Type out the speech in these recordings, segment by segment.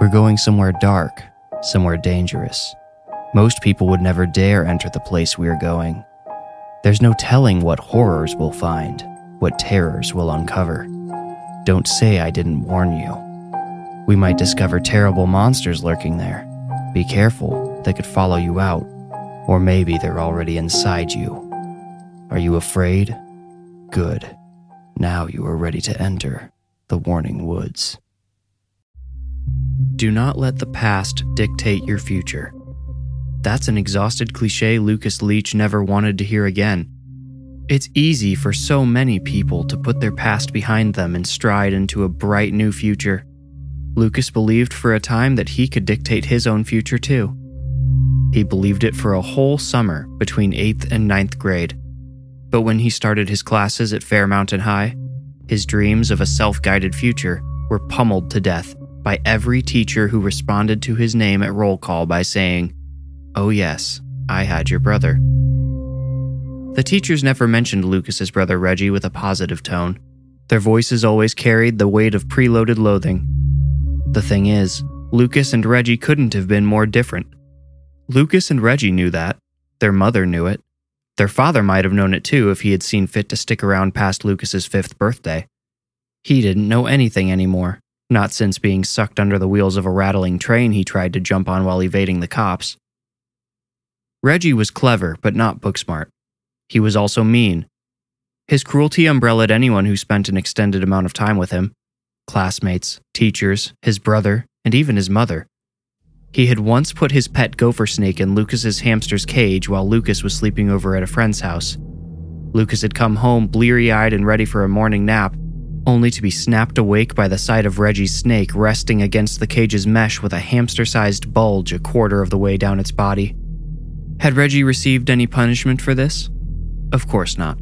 We're going somewhere dark, somewhere dangerous. Most people would never dare enter the place we are going. There's no telling what horrors we'll find, what terrors we'll uncover. Don't say I didn't warn you. We might discover terrible monsters lurking there. Be careful, they could follow you out, or maybe they're already inside you. Are you afraid? Good. Now you are ready to enter the Warning Woods. Do not let the past dictate your future. That's an exhausted cliche Lucas Leach never wanted to hear again. It's easy for so many people to put their past behind them and stride into a bright new future. Lucas believed for a time that he could dictate his own future too. He believed it for a whole summer between 8th and ninth grade. But when he started his classes at Fair Mountain High, his dreams of a self guided future were pummeled to death by every teacher who responded to his name at roll call by saying, Oh, yes, I had your brother. The teachers never mentioned Lucas's brother Reggie with a positive tone. Their voices always carried the weight of preloaded loathing. The thing is, Lucas and Reggie couldn't have been more different. Lucas and Reggie knew that. Their mother knew it. Their father might have known it too if he had seen fit to stick around past Lucas's fifth birthday. He didn't know anything anymore, not since being sucked under the wheels of a rattling train he tried to jump on while evading the cops. Reggie was clever, but not book smart. He was also mean. His cruelty umbrellaed anyone who spent an extended amount of time with him classmates, teachers, his brother, and even his mother. He had once put his pet gopher snake in Lucas's hamster's cage while Lucas was sleeping over at a friend's house. Lucas had come home bleary eyed and ready for a morning nap, only to be snapped awake by the sight of Reggie's snake resting against the cage's mesh with a hamster sized bulge a quarter of the way down its body. Had Reggie received any punishment for this? Of course not.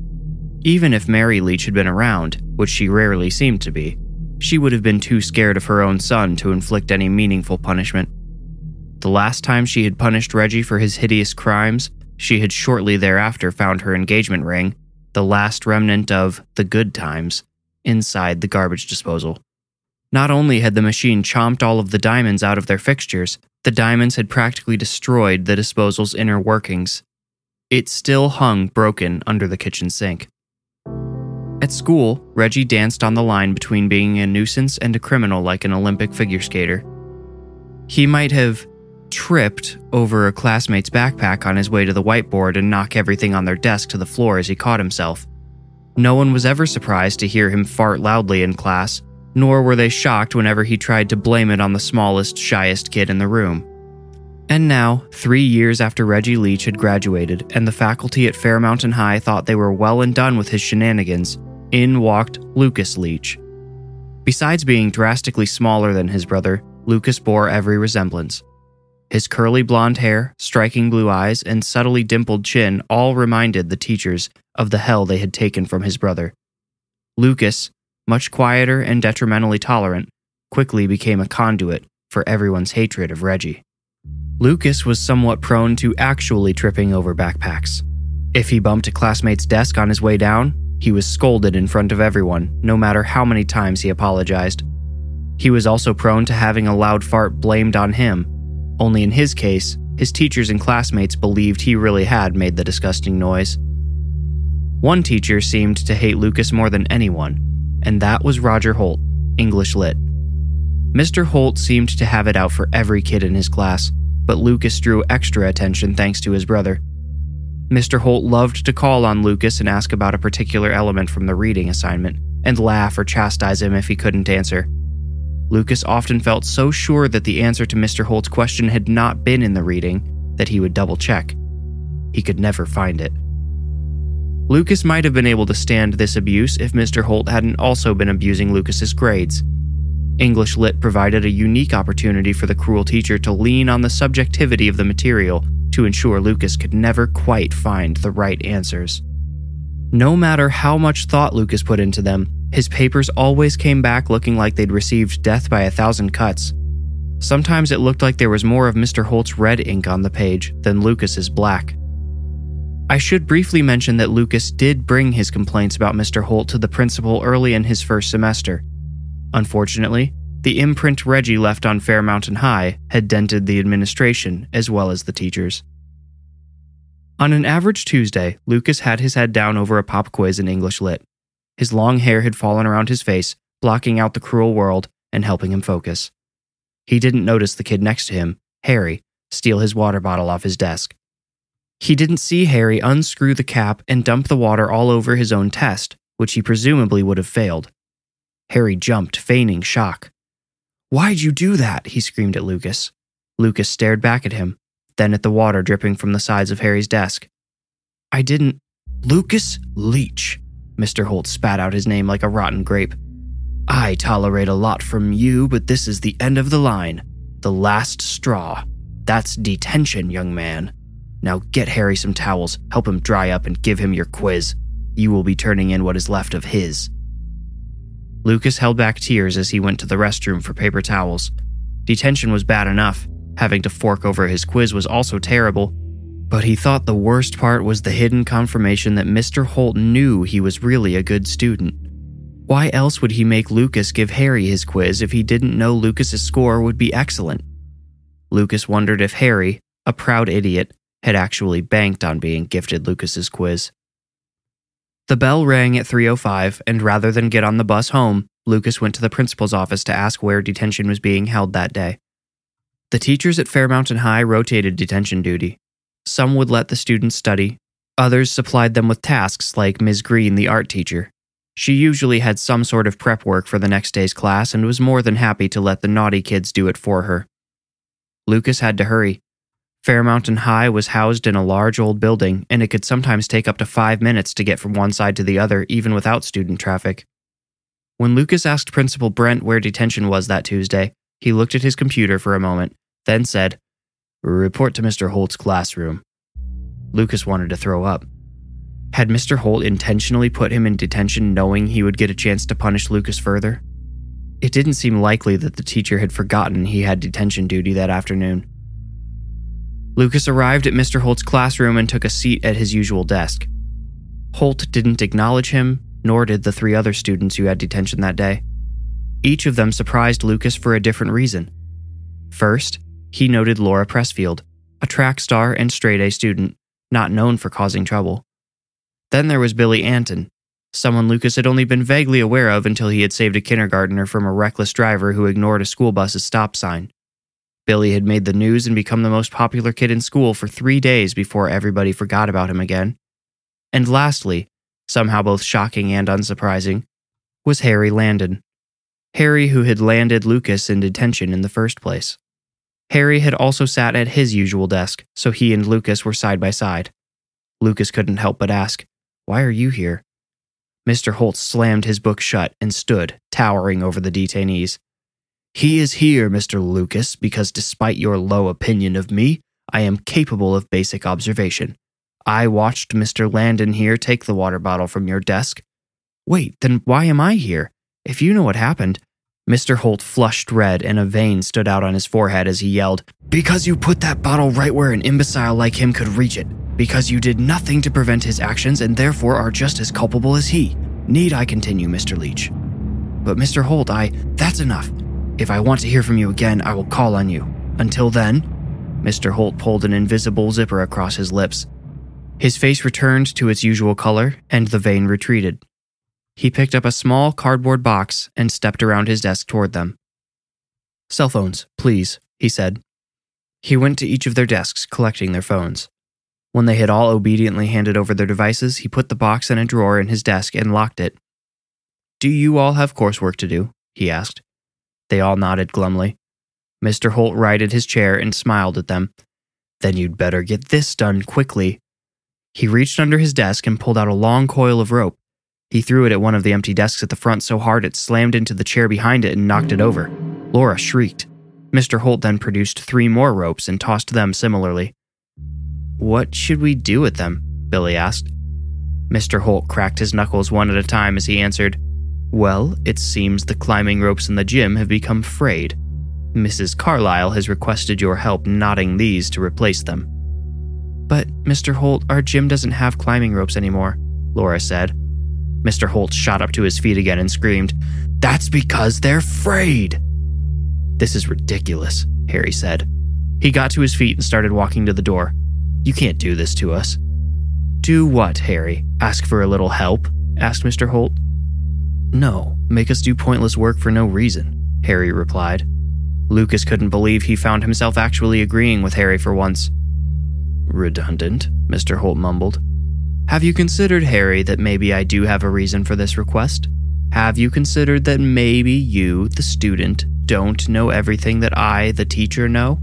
Even if Mary Leach had been around, which she rarely seemed to be, she would have been too scared of her own son to inflict any meaningful punishment. The last time she had punished Reggie for his hideous crimes, she had shortly thereafter found her engagement ring, the last remnant of the good times, inside the garbage disposal. Not only had the machine chomped all of the diamonds out of their fixtures, the diamonds had practically destroyed the disposal's inner workings. It still hung broken under the kitchen sink. At school, Reggie danced on the line between being a nuisance and a criminal like an Olympic figure skater. He might have tripped over a classmate's backpack on his way to the whiteboard and knock everything on their desk to the floor as he caught himself. No one was ever surprised to hear him fart loudly in class, nor were they shocked whenever he tried to blame it on the smallest, shyest kid in the room. And now, three years after Reggie Leach had graduated and the faculty at Fair Mountain High thought they were well and done with his shenanigans, in walked Lucas Leach. Besides being drastically smaller than his brother, Lucas bore every resemblance. His curly blonde hair, striking blue eyes, and subtly dimpled chin all reminded the teachers of the hell they had taken from his brother. Lucas, much quieter and detrimentally tolerant, quickly became a conduit for everyone's hatred of Reggie. Lucas was somewhat prone to actually tripping over backpacks. If he bumped a classmate's desk on his way down, he was scolded in front of everyone, no matter how many times he apologized. He was also prone to having a loud fart blamed on him, only in his case, his teachers and classmates believed he really had made the disgusting noise. One teacher seemed to hate Lucas more than anyone, and that was Roger Holt, English Lit. Mr. Holt seemed to have it out for every kid in his class, but Lucas drew extra attention thanks to his brother. Mr. Holt loved to call on Lucas and ask about a particular element from the reading assignment, and laugh or chastise him if he couldn't answer. Lucas often felt so sure that the answer to Mr. Holt's question had not been in the reading that he would double check. He could never find it. Lucas might have been able to stand this abuse if Mr. Holt hadn't also been abusing Lucas's grades. English Lit provided a unique opportunity for the cruel teacher to lean on the subjectivity of the material to ensure Lucas could never quite find the right answers. No matter how much thought Lucas put into them, his papers always came back looking like they'd received death by a thousand cuts. Sometimes it looked like there was more of Mr. Holt's red ink on the page than Lucas's black. I should briefly mention that Lucas did bring his complaints about Mr. Holt to the principal early in his first semester, Unfortunately, the imprint Reggie left on Fairmountain High had dented the administration as well as the teachers. On an average Tuesday, Lucas had his head down over a pop quiz in English Lit. His long hair had fallen around his face, blocking out the cruel world and helping him focus. He didn't notice the kid next to him, Harry, steal his water bottle off his desk. He didn't see Harry unscrew the cap and dump the water all over his own test, which he presumably would have failed. Harry jumped, feigning shock. Why'd you do that? he screamed at Lucas. Lucas stared back at him, then at the water dripping from the sides of Harry's desk. I didn't. Lucas Leach. Mr. Holt spat out his name like a rotten grape. I tolerate a lot from you, but this is the end of the line. The last straw. That's detention, young man. Now get Harry some towels, help him dry up, and give him your quiz. You will be turning in what is left of his. Lucas held back tears as he went to the restroom for paper towels. Detention was bad enough, having to fork over his quiz was also terrible, but he thought the worst part was the hidden confirmation that Mr. Holt knew he was really a good student. Why else would he make Lucas give Harry his quiz if he didn't know Lucas's score would be excellent? Lucas wondered if Harry, a proud idiot, had actually banked on being gifted Lucas's quiz. The bell rang at 3:05 and rather than get on the bus home, Lucas went to the principal's office to ask where detention was being held that day. The teachers at Fairmountain High rotated detention duty. Some would let the students study, others supplied them with tasks like Ms. Green, the art teacher. She usually had some sort of prep work for the next day's class and was more than happy to let the naughty kids do it for her. Lucas had to hurry. Fairmountain High was housed in a large old building, and it could sometimes take up to five minutes to get from one side to the other, even without student traffic. When Lucas asked Principal Brent where detention was that Tuesday, he looked at his computer for a moment, then said, Report to Mr. Holt's classroom. Lucas wanted to throw up. Had Mr. Holt intentionally put him in detention knowing he would get a chance to punish Lucas further? It didn't seem likely that the teacher had forgotten he had detention duty that afternoon. Lucas arrived at Mr. Holt's classroom and took a seat at his usual desk. Holt didn't acknowledge him, nor did the three other students who had detention that day. Each of them surprised Lucas for a different reason. First, he noted Laura Pressfield, a track star and straight A student, not known for causing trouble. Then there was Billy Anton, someone Lucas had only been vaguely aware of until he had saved a kindergartner from a reckless driver who ignored a school bus's stop sign. Billy had made the news and become the most popular kid in school for three days before everybody forgot about him again. And lastly, somehow both shocking and unsurprising, was Harry Landon. Harry, who had landed Lucas in detention in the first place. Harry had also sat at his usual desk, so he and Lucas were side by side. Lucas couldn't help but ask, Why are you here? Mr. Holt slammed his book shut and stood, towering over the detainees. He is here, Mr. Lucas, because despite your low opinion of me, I am capable of basic observation. I watched Mr. Landon here take the water bottle from your desk. Wait, then why am I here? If you know what happened. Mr. Holt flushed red and a vein stood out on his forehead as he yelled, Because you put that bottle right where an imbecile like him could reach it. Because you did nothing to prevent his actions and therefore are just as culpable as he. Need I continue, Mr. Leach? But Mr. Holt, I. That's enough. If I want to hear from you again, I will call on you. Until then, Mr. Holt pulled an invisible zipper across his lips. His face returned to its usual color, and the vein retreated. He picked up a small cardboard box and stepped around his desk toward them. Cell phones, please, he said. He went to each of their desks, collecting their phones. When they had all obediently handed over their devices, he put the box in a drawer in his desk and locked it. Do you all have coursework to do? he asked. They all nodded glumly. Mr. Holt righted his chair and smiled at them. Then you'd better get this done quickly. He reached under his desk and pulled out a long coil of rope. He threw it at one of the empty desks at the front so hard it slammed into the chair behind it and knocked it over. Laura shrieked. Mr. Holt then produced three more ropes and tossed them similarly. What should we do with them? Billy asked. Mr. Holt cracked his knuckles one at a time as he answered, Well, it seems the climbing ropes in the gym have become frayed. Mrs. Carlyle has requested your help knotting these to replace them. But, Mr. Holt, our gym doesn't have climbing ropes anymore, Laura said. Mr. Holt shot up to his feet again and screamed, That's because they're frayed! This is ridiculous, Harry said. He got to his feet and started walking to the door. You can't do this to us. Do what, Harry? Ask for a little help? asked Mr. Holt. No, make us do pointless work for no reason, Harry replied. Lucas couldn't believe he found himself actually agreeing with Harry for once. Redundant, Mr. Holt mumbled. Have you considered, Harry, that maybe I do have a reason for this request? Have you considered that maybe you, the student, don't know everything that I, the teacher, know?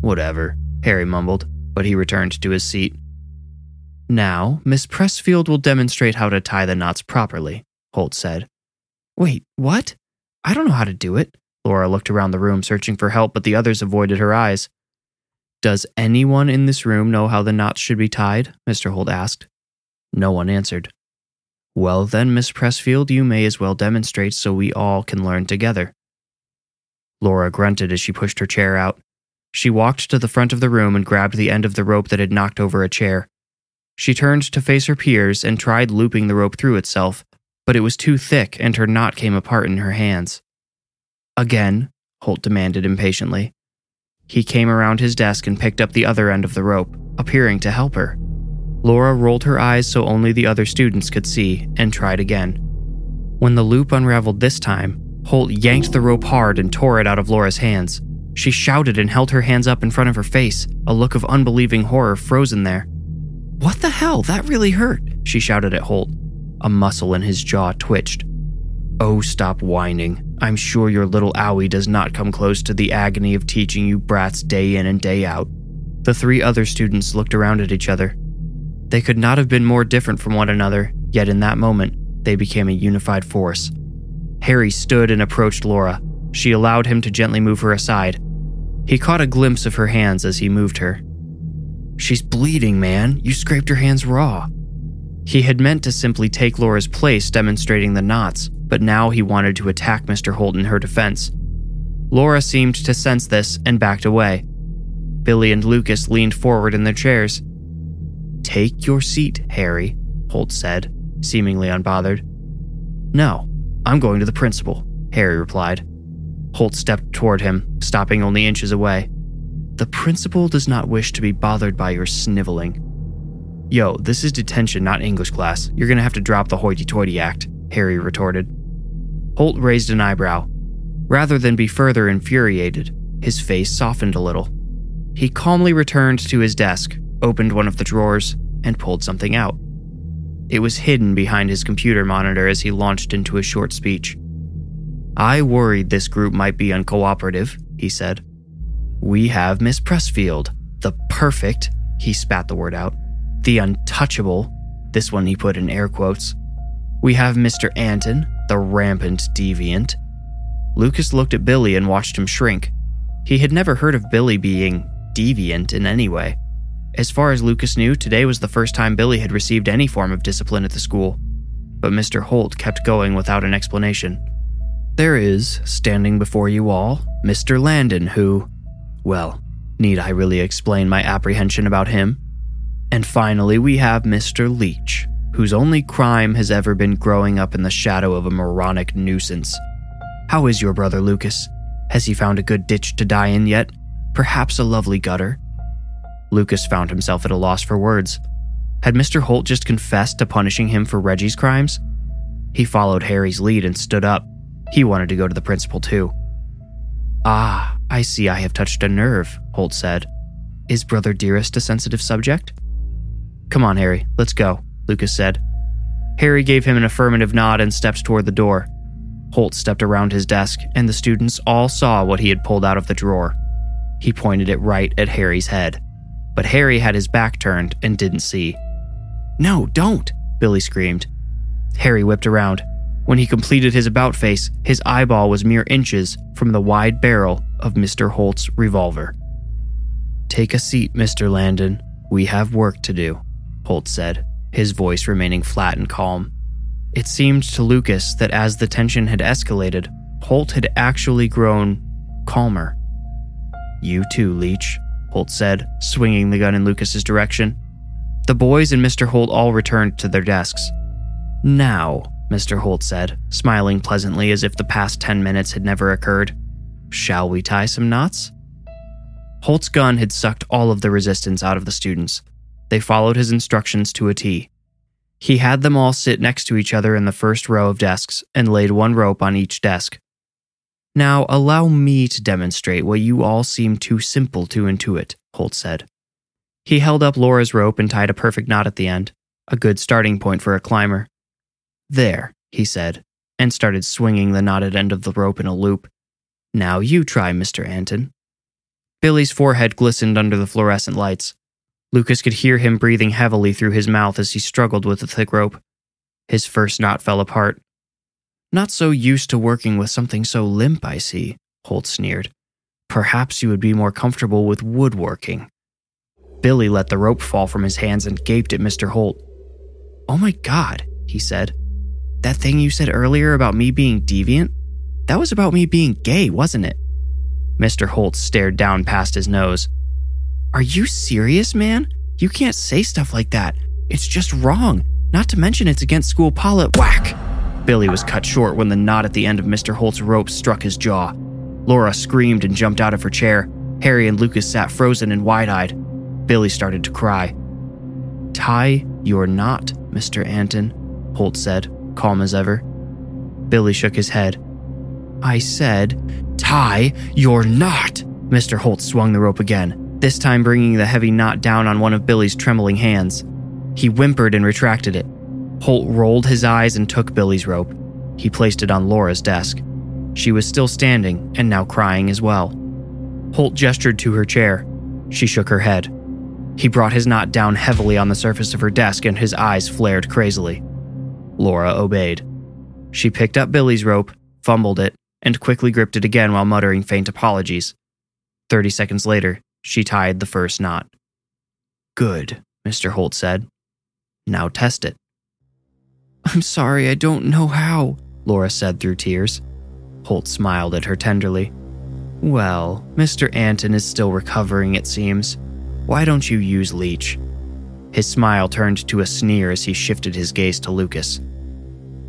Whatever, Harry mumbled, but he returned to his seat. Now, Miss Pressfield will demonstrate how to tie the knots properly, Holt said. Wait, what? I don't know how to do it. Laura looked around the room searching for help, but the others avoided her eyes. Does anyone in this room know how the knots should be tied? Mr. Holt asked. No one answered. Well, then, Miss Pressfield, you may as well demonstrate so we all can learn together. Laura grunted as she pushed her chair out. She walked to the front of the room and grabbed the end of the rope that had knocked over a chair. She turned to face her peers and tried looping the rope through itself, but it was too thick and her knot came apart in her hands. Again, Holt demanded impatiently. He came around his desk and picked up the other end of the rope, appearing to help her. Laura rolled her eyes so only the other students could see and tried again. When the loop unraveled this time, Holt yanked the rope hard and tore it out of Laura's hands. She shouted and held her hands up in front of her face, a look of unbelieving horror frozen there. What the hell? That really hurt, she shouted at Holt. A muscle in his jaw twitched. Oh, stop whining. I'm sure your little owie does not come close to the agony of teaching you brats day in and day out. The three other students looked around at each other. They could not have been more different from one another, yet in that moment, they became a unified force. Harry stood and approached Laura. She allowed him to gently move her aside. He caught a glimpse of her hands as he moved her. She's bleeding, man. You scraped her hands raw. He had meant to simply take Laura's place demonstrating the knots, but now he wanted to attack Mr. Holt in her defense. Laura seemed to sense this and backed away. Billy and Lucas leaned forward in their chairs. Take your seat, Harry, Holt said, seemingly unbothered. No, I'm going to the principal, Harry replied. Holt stepped toward him, stopping only inches away. The principal does not wish to be bothered by your sniveling. Yo, this is detention, not English class. You're gonna have to drop the hoity toity act, Harry retorted. Holt raised an eyebrow. Rather than be further infuriated, his face softened a little. He calmly returned to his desk, opened one of the drawers, and pulled something out. It was hidden behind his computer monitor as he launched into a short speech. I worried this group might be uncooperative, he said. We have Miss Pressfield, the perfect, he spat the word out, the untouchable, this one he put in air quotes. We have Mr. Anton, the rampant deviant. Lucas looked at Billy and watched him shrink. He had never heard of Billy being deviant in any way. As far as Lucas knew, today was the first time Billy had received any form of discipline at the school. But Mr. Holt kept going without an explanation. There is, standing before you all, Mr. Landon, who. Well, need I really explain my apprehension about him? And finally, we have Mr. Leach, whose only crime has ever been growing up in the shadow of a moronic nuisance. How is your brother Lucas? Has he found a good ditch to die in yet? Perhaps a lovely gutter? Lucas found himself at a loss for words. Had Mr. Holt just confessed to punishing him for Reggie's crimes? He followed Harry's lead and stood up. He wanted to go to the principal too. Ah, I see I have touched a nerve, Holt said. Is Brother Dearest a sensitive subject? Come on, Harry, let's go, Lucas said. Harry gave him an affirmative nod and stepped toward the door. Holt stepped around his desk, and the students all saw what he had pulled out of the drawer. He pointed it right at Harry's head but Harry had his back turned and didn't see. No, don't, Billy screamed. Harry whipped around. When he completed his about face, his eyeball was mere inches from the wide barrel of Mr. Holt's revolver. Take a seat, Mr. Landon. We have work to do, Holt said, his voice remaining flat and calm. It seemed to Lucas that as the tension had escalated, Holt had actually grown calmer. You too, Leach, Holt said, swinging the gun in Lucas's direction. The boys and Mr. Holt all returned to their desks. Now, Mr. Holt said, smiling pleasantly as if the past 10 minutes had never occurred, shall we tie some knots? Holt's gun had sucked all of the resistance out of the students. They followed his instructions to a T. He had them all sit next to each other in the first row of desks and laid one rope on each desk. Now, allow me to demonstrate what you all seem too simple to intuit, Holt said. He held up Laura's rope and tied a perfect knot at the end, a good starting point for a climber. There, he said, and started swinging the knotted end of the rope in a loop. Now you try, Mr. Anton. Billy's forehead glistened under the fluorescent lights. Lucas could hear him breathing heavily through his mouth as he struggled with the thick rope. His first knot fell apart. Not so used to working with something so limp, I see, Holt sneered. Perhaps you would be more comfortable with woodworking. Billy let the rope fall from his hands and gaped at Mr. Holt. Oh my god, he said. That thing you said earlier about me being deviant? That was about me being gay, wasn't it? Mr. Holt stared down past his nose. Are you serious, man? You can't say stuff like that. It's just wrong. Not to mention it's against school policy. Whack! Billy was cut short when the knot at the end of Mr. Holt's rope struck his jaw. Laura screamed and jumped out of her chair. Harry and Lucas sat frozen and wide eyed. Billy started to cry. Tie your knot, Mr. Anton, Holt said, calm as ever. Billy shook his head. I said, tie your knot. Mr. Holt swung the rope again, this time bringing the heavy knot down on one of Billy's trembling hands. He whimpered and retracted it. Holt rolled his eyes and took Billy's rope. He placed it on Laura's desk. She was still standing and now crying as well. Holt gestured to her chair. She shook her head. He brought his knot down heavily on the surface of her desk and his eyes flared crazily. Laura obeyed. She picked up Billy's rope, fumbled it, and quickly gripped it again while muttering faint apologies. Thirty seconds later, she tied the first knot. Good, Mr. Holt said. Now test it. I'm sorry, I don't know how, Laura said through tears. Holt smiled at her tenderly. Well, Mr. Anton is still recovering, it seems. Why don't you use Leach? His smile turned to a sneer as he shifted his gaze to Lucas.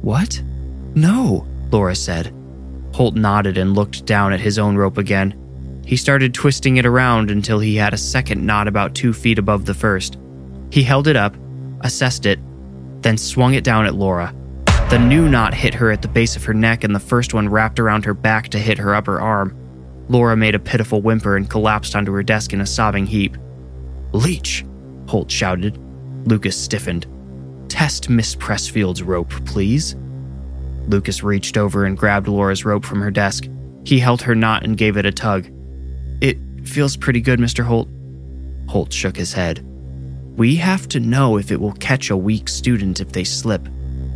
What? No, Laura said. Holt nodded and looked down at his own rope again. He started twisting it around until he had a second knot about two feet above the first. He held it up, assessed it, then swung it down at Laura. The new knot hit her at the base of her neck, and the first one wrapped around her back to hit her upper arm. Laura made a pitiful whimper and collapsed onto her desk in a sobbing heap. Leach! Holt shouted. Lucas stiffened. Test Miss Pressfield's rope, please. Lucas reached over and grabbed Laura's rope from her desk. He held her knot and gave it a tug. Feels pretty good, Mr. Holt. Holt shook his head. We have to know if it will catch a weak student if they slip.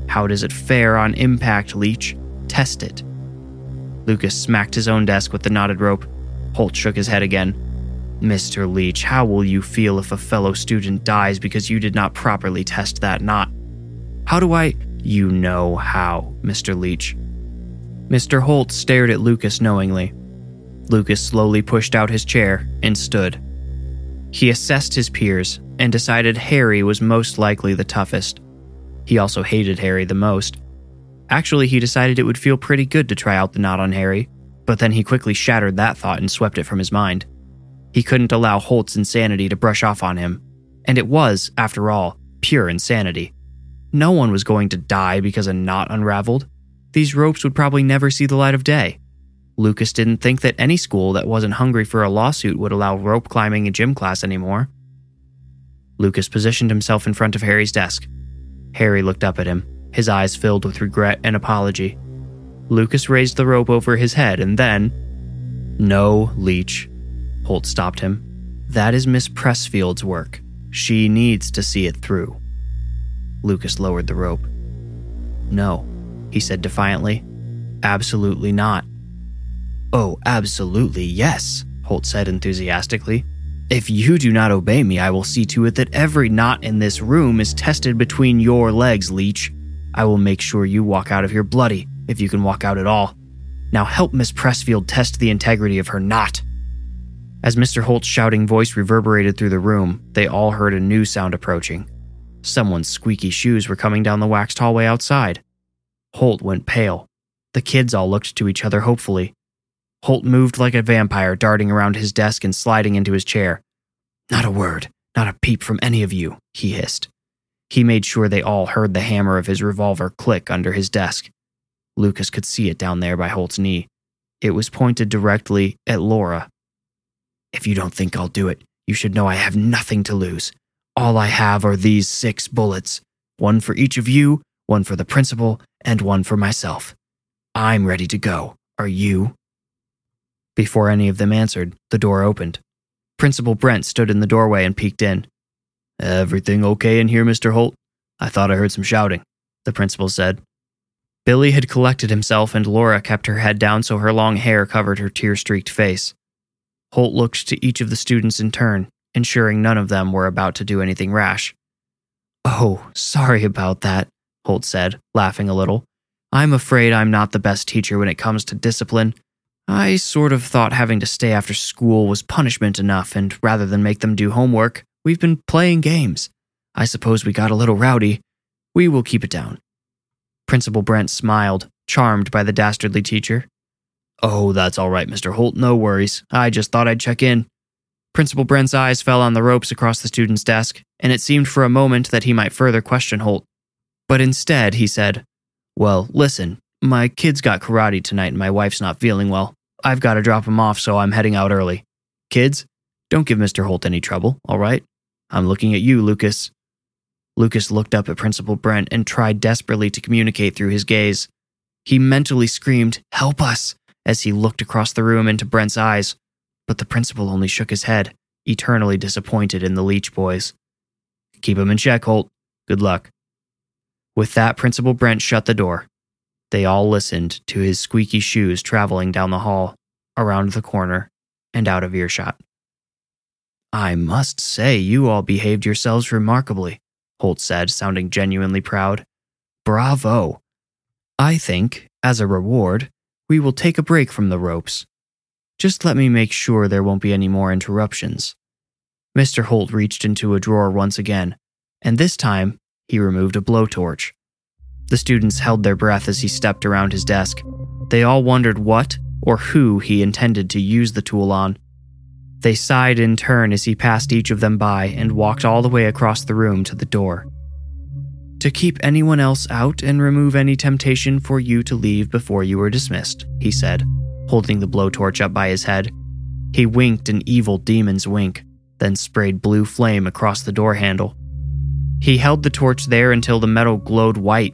How does it fare on impact, Leach? Test it. Lucas smacked his own desk with the knotted rope. Holt shook his head again. Mr. Leach, how will you feel if a fellow student dies because you did not properly test that knot? How do I. You know how, Mr. Leach. Mr. Holt stared at Lucas knowingly. Lucas slowly pushed out his chair and stood. He assessed his peers and decided Harry was most likely the toughest. He also hated Harry the most. Actually, he decided it would feel pretty good to try out the knot on Harry, but then he quickly shattered that thought and swept it from his mind. He couldn't allow Holt's insanity to brush off on him, and it was, after all, pure insanity. No one was going to die because a knot unraveled. These ropes would probably never see the light of day. Lucas didn't think that any school that wasn't hungry for a lawsuit would allow rope climbing in gym class anymore. Lucas positioned himself in front of Harry's desk. Harry looked up at him, his eyes filled with regret and apology. Lucas raised the rope over his head and then. No, Leach. Holt stopped him. That is Miss Pressfield's work. She needs to see it through. Lucas lowered the rope. No, he said defiantly. Absolutely not. Oh, absolutely yes, Holt said enthusiastically. If you do not obey me, I will see to it that every knot in this room is tested between your legs, Leach. I will make sure you walk out of here bloody, if you can walk out at all. Now help Miss Pressfield test the integrity of her knot. As Mr. Holt's shouting voice reverberated through the room, they all heard a new sound approaching. Someone's squeaky shoes were coming down the waxed hallway outside. Holt went pale. The kids all looked to each other hopefully. Holt moved like a vampire, darting around his desk and sliding into his chair. Not a word, not a peep from any of you, he hissed. He made sure they all heard the hammer of his revolver click under his desk. Lucas could see it down there by Holt's knee. It was pointed directly at Laura. If you don't think I'll do it, you should know I have nothing to lose. All I have are these six bullets one for each of you, one for the principal, and one for myself. I'm ready to go. Are you? Before any of them answered, the door opened. Principal Brent stood in the doorway and peeked in. Everything okay in here, Mr. Holt? I thought I heard some shouting, the principal said. Billy had collected himself, and Laura kept her head down so her long hair covered her tear streaked face. Holt looked to each of the students in turn, ensuring none of them were about to do anything rash. Oh, sorry about that, Holt said, laughing a little. I'm afraid I'm not the best teacher when it comes to discipline, I sort of thought having to stay after school was punishment enough, and rather than make them do homework, we've been playing games. I suppose we got a little rowdy. We will keep it down. Principal Brent smiled, charmed by the dastardly teacher. Oh, that's all right, Mr. Holt, no worries. I just thought I'd check in. Principal Brent's eyes fell on the ropes across the student's desk, and it seemed for a moment that he might further question Holt. But instead, he said, Well, listen, my kids got karate tonight and my wife's not feeling well. I've got to drop him off, so I'm heading out early. Kids, don't give Mr. Holt any trouble, all right? I'm looking at you, Lucas. Lucas looked up at Principal Brent and tried desperately to communicate through his gaze. He mentally screamed, Help us! as he looked across the room into Brent's eyes, but the principal only shook his head, eternally disappointed in the Leach boys. Keep him in check, Holt. Good luck. With that, Principal Brent shut the door. They all listened to his squeaky shoes traveling down the hall, around the corner, and out of earshot. I must say, you all behaved yourselves remarkably, Holt said, sounding genuinely proud. Bravo. I think, as a reward, we will take a break from the ropes. Just let me make sure there won't be any more interruptions. Mr. Holt reached into a drawer once again, and this time he removed a blowtorch. The students held their breath as he stepped around his desk. They all wondered what or who he intended to use the tool on. They sighed in turn as he passed each of them by and walked all the way across the room to the door. To keep anyone else out and remove any temptation for you to leave before you were dismissed, he said, holding the blowtorch up by his head. He winked an evil demon's wink, then sprayed blue flame across the door handle. He held the torch there until the metal glowed white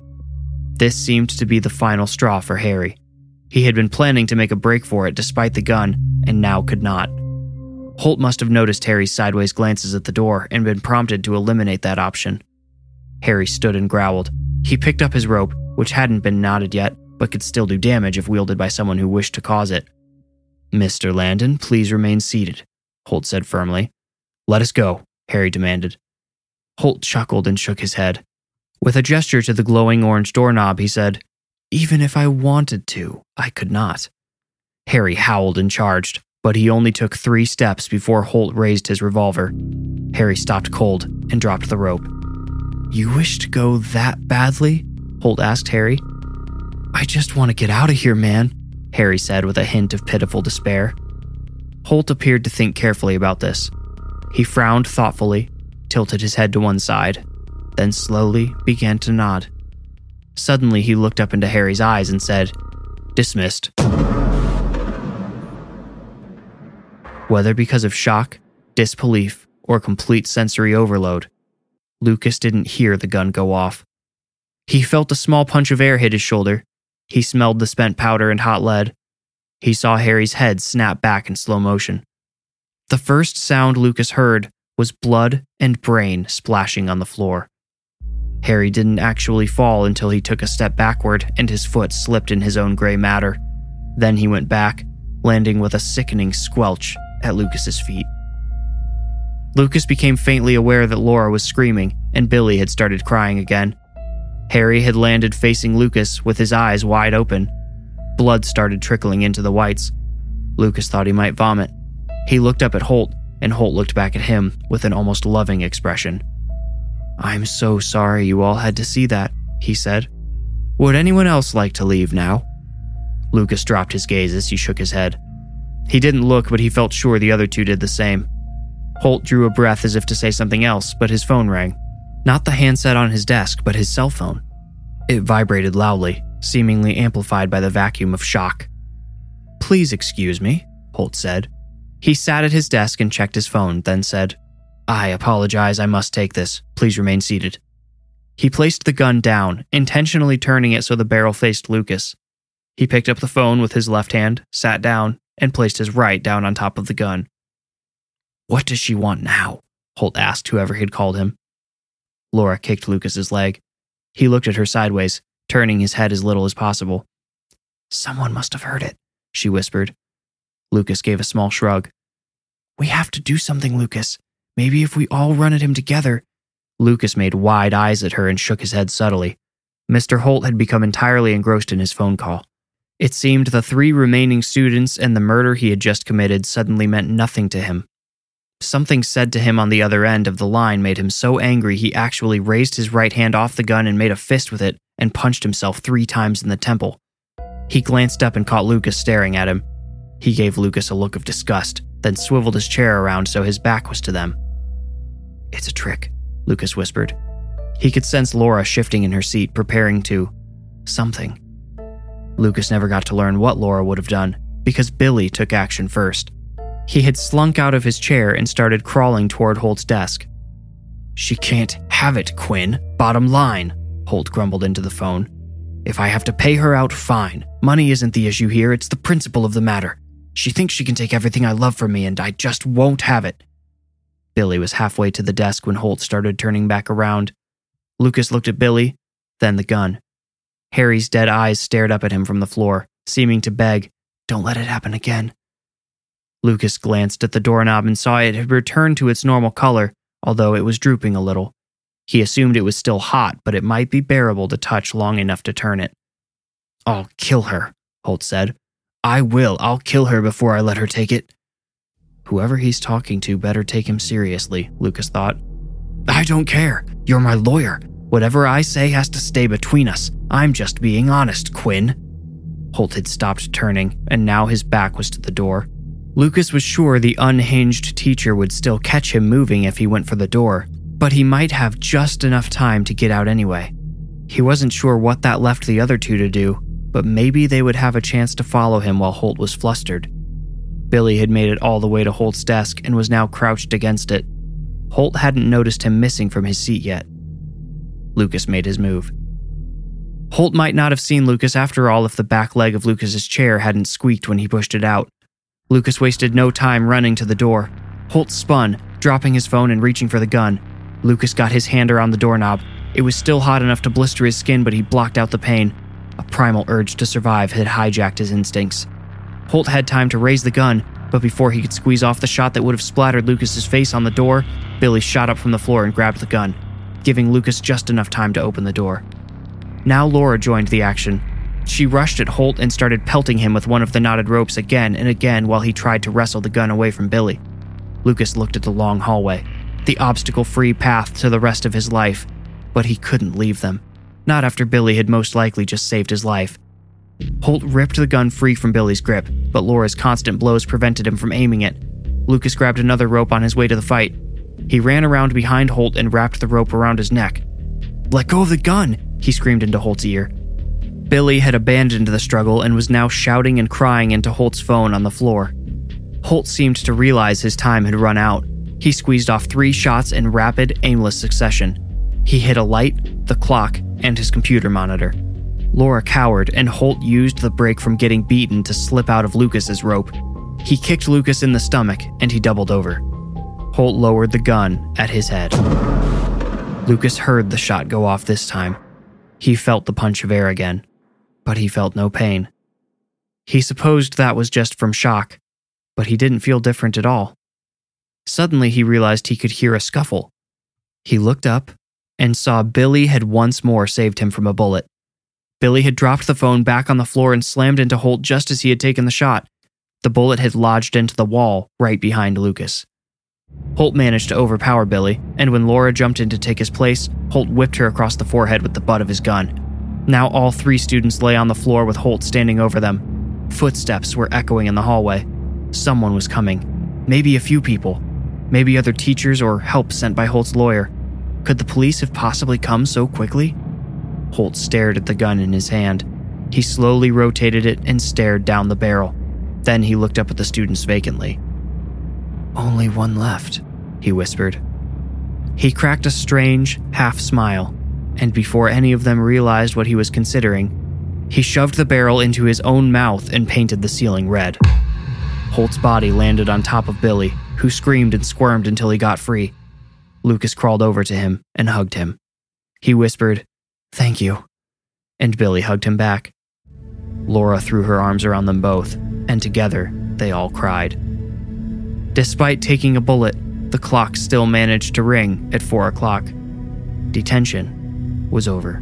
this seemed to be the final straw for Harry. He had been planning to make a break for it despite the gun, and now could not. Holt must have noticed Harry's sideways glances at the door and been prompted to eliminate that option. Harry stood and growled. He picked up his rope, which hadn't been knotted yet, but could still do damage if wielded by someone who wished to cause it. Mr. Landon, please remain seated, Holt said firmly. Let us go, Harry demanded. Holt chuckled and shook his head. With a gesture to the glowing orange doorknob, he said, Even if I wanted to, I could not. Harry howled and charged, but he only took three steps before Holt raised his revolver. Harry stopped cold and dropped the rope. You wish to go that badly? Holt asked Harry. I just want to get out of here, man, Harry said with a hint of pitiful despair. Holt appeared to think carefully about this. He frowned thoughtfully, tilted his head to one side, then slowly began to nod. Suddenly, he looked up into Harry's eyes and said, Dismissed. Whether because of shock, disbelief, or complete sensory overload, Lucas didn't hear the gun go off. He felt a small punch of air hit his shoulder. He smelled the spent powder and hot lead. He saw Harry's head snap back in slow motion. The first sound Lucas heard was blood and brain splashing on the floor. Harry didn't actually fall until he took a step backward and his foot slipped in his own gray matter. Then he went back, landing with a sickening squelch at Lucas's feet. Lucas became faintly aware that Laura was screaming and Billy had started crying again. Harry had landed facing Lucas with his eyes wide open. Blood started trickling into the whites. Lucas thought he might vomit. He looked up at Holt, and Holt looked back at him with an almost loving expression. I'm so sorry you all had to see that, he said. Would anyone else like to leave now? Lucas dropped his gaze as he shook his head. He didn't look, but he felt sure the other two did the same. Holt drew a breath as if to say something else, but his phone rang. Not the handset on his desk, but his cell phone. It vibrated loudly, seemingly amplified by the vacuum of shock. Please excuse me, Holt said. He sat at his desk and checked his phone, then said, I apologize, I must take this. Please remain seated. He placed the gun down, intentionally turning it so the barrel faced Lucas. He picked up the phone with his left hand, sat down, and placed his right down on top of the gun. What does she want now? Holt asked whoever had called him. Laura kicked Lucas's leg. He looked at her sideways, turning his head as little as possible. Someone must have heard it, she whispered. Lucas gave a small shrug. We have to do something, Lucas. Maybe if we all run at him together. Lucas made wide eyes at her and shook his head subtly. Mr. Holt had become entirely engrossed in his phone call. It seemed the three remaining students and the murder he had just committed suddenly meant nothing to him. Something said to him on the other end of the line made him so angry he actually raised his right hand off the gun and made a fist with it and punched himself three times in the temple. He glanced up and caught Lucas staring at him. He gave Lucas a look of disgust, then swiveled his chair around so his back was to them. It's a trick, Lucas whispered. He could sense Laura shifting in her seat, preparing to. something. Lucas never got to learn what Laura would have done, because Billy took action first. He had slunk out of his chair and started crawling toward Holt's desk. She can't have it, Quinn. Bottom line, Holt grumbled into the phone. If I have to pay her out, fine. Money isn't the issue here, it's the principle of the matter. She thinks she can take everything I love from me, and I just won't have it. Billy was halfway to the desk when Holt started turning back around. Lucas looked at Billy, then the gun. Harry's dead eyes stared up at him from the floor, seeming to beg, Don't let it happen again. Lucas glanced at the doorknob and saw it had returned to its normal color, although it was drooping a little. He assumed it was still hot, but it might be bearable to touch long enough to turn it. I'll kill her, Holt said. I will. I'll kill her before I let her take it. Whoever he's talking to better take him seriously, Lucas thought. I don't care. You're my lawyer. Whatever I say has to stay between us. I'm just being honest, Quinn. Holt had stopped turning, and now his back was to the door. Lucas was sure the unhinged teacher would still catch him moving if he went for the door, but he might have just enough time to get out anyway. He wasn't sure what that left the other two to do, but maybe they would have a chance to follow him while Holt was flustered. Billy had made it all the way to Holt's desk and was now crouched against it. Holt hadn't noticed him missing from his seat yet. Lucas made his move. Holt might not have seen Lucas after all if the back leg of Lucas's chair hadn't squeaked when he pushed it out. Lucas wasted no time running to the door. Holt spun, dropping his phone and reaching for the gun. Lucas got his hand around the doorknob. It was still hot enough to blister his skin, but he blocked out the pain. A primal urge to survive had hijacked his instincts. Holt had time to raise the gun, but before he could squeeze off the shot that would have splattered Lucas's face on the door, Billy shot up from the floor and grabbed the gun, giving Lucas just enough time to open the door. Now Laura joined the action. She rushed at Holt and started pelting him with one of the knotted ropes again and again while he tried to wrestle the gun away from Billy. Lucas looked at the long hallway, the obstacle free path to the rest of his life, but he couldn't leave them. Not after Billy had most likely just saved his life. Holt ripped the gun free from Billy's grip, but Laura's constant blows prevented him from aiming it. Lucas grabbed another rope on his way to the fight. He ran around behind Holt and wrapped the rope around his neck. Let go of the gun, he screamed into Holt's ear. Billy had abandoned the struggle and was now shouting and crying into Holt's phone on the floor. Holt seemed to realize his time had run out. He squeezed off three shots in rapid, aimless succession. He hit a light, the clock, and his computer monitor. Laura cowered, and Holt used the break from getting beaten to slip out of Lucas's rope. He kicked Lucas in the stomach, and he doubled over. Holt lowered the gun at his head. Lucas heard the shot go off this time. He felt the punch of air again, but he felt no pain. He supposed that was just from shock, but he didn't feel different at all. Suddenly, he realized he could hear a scuffle. He looked up and saw Billy had once more saved him from a bullet. Billy had dropped the phone back on the floor and slammed into Holt just as he had taken the shot. The bullet had lodged into the wall right behind Lucas. Holt managed to overpower Billy, and when Laura jumped in to take his place, Holt whipped her across the forehead with the butt of his gun. Now all three students lay on the floor with Holt standing over them. Footsteps were echoing in the hallway. Someone was coming. Maybe a few people. Maybe other teachers or help sent by Holt's lawyer. Could the police have possibly come so quickly? Holt stared at the gun in his hand. He slowly rotated it and stared down the barrel. Then he looked up at the students vacantly. Only one left, he whispered. He cracked a strange, half smile, and before any of them realized what he was considering, he shoved the barrel into his own mouth and painted the ceiling red. Holt's body landed on top of Billy, who screamed and squirmed until he got free. Lucas crawled over to him and hugged him. He whispered, Thank you. And Billy hugged him back. Laura threw her arms around them both, and together they all cried. Despite taking a bullet, the clock still managed to ring at 4 o'clock. Detention was over.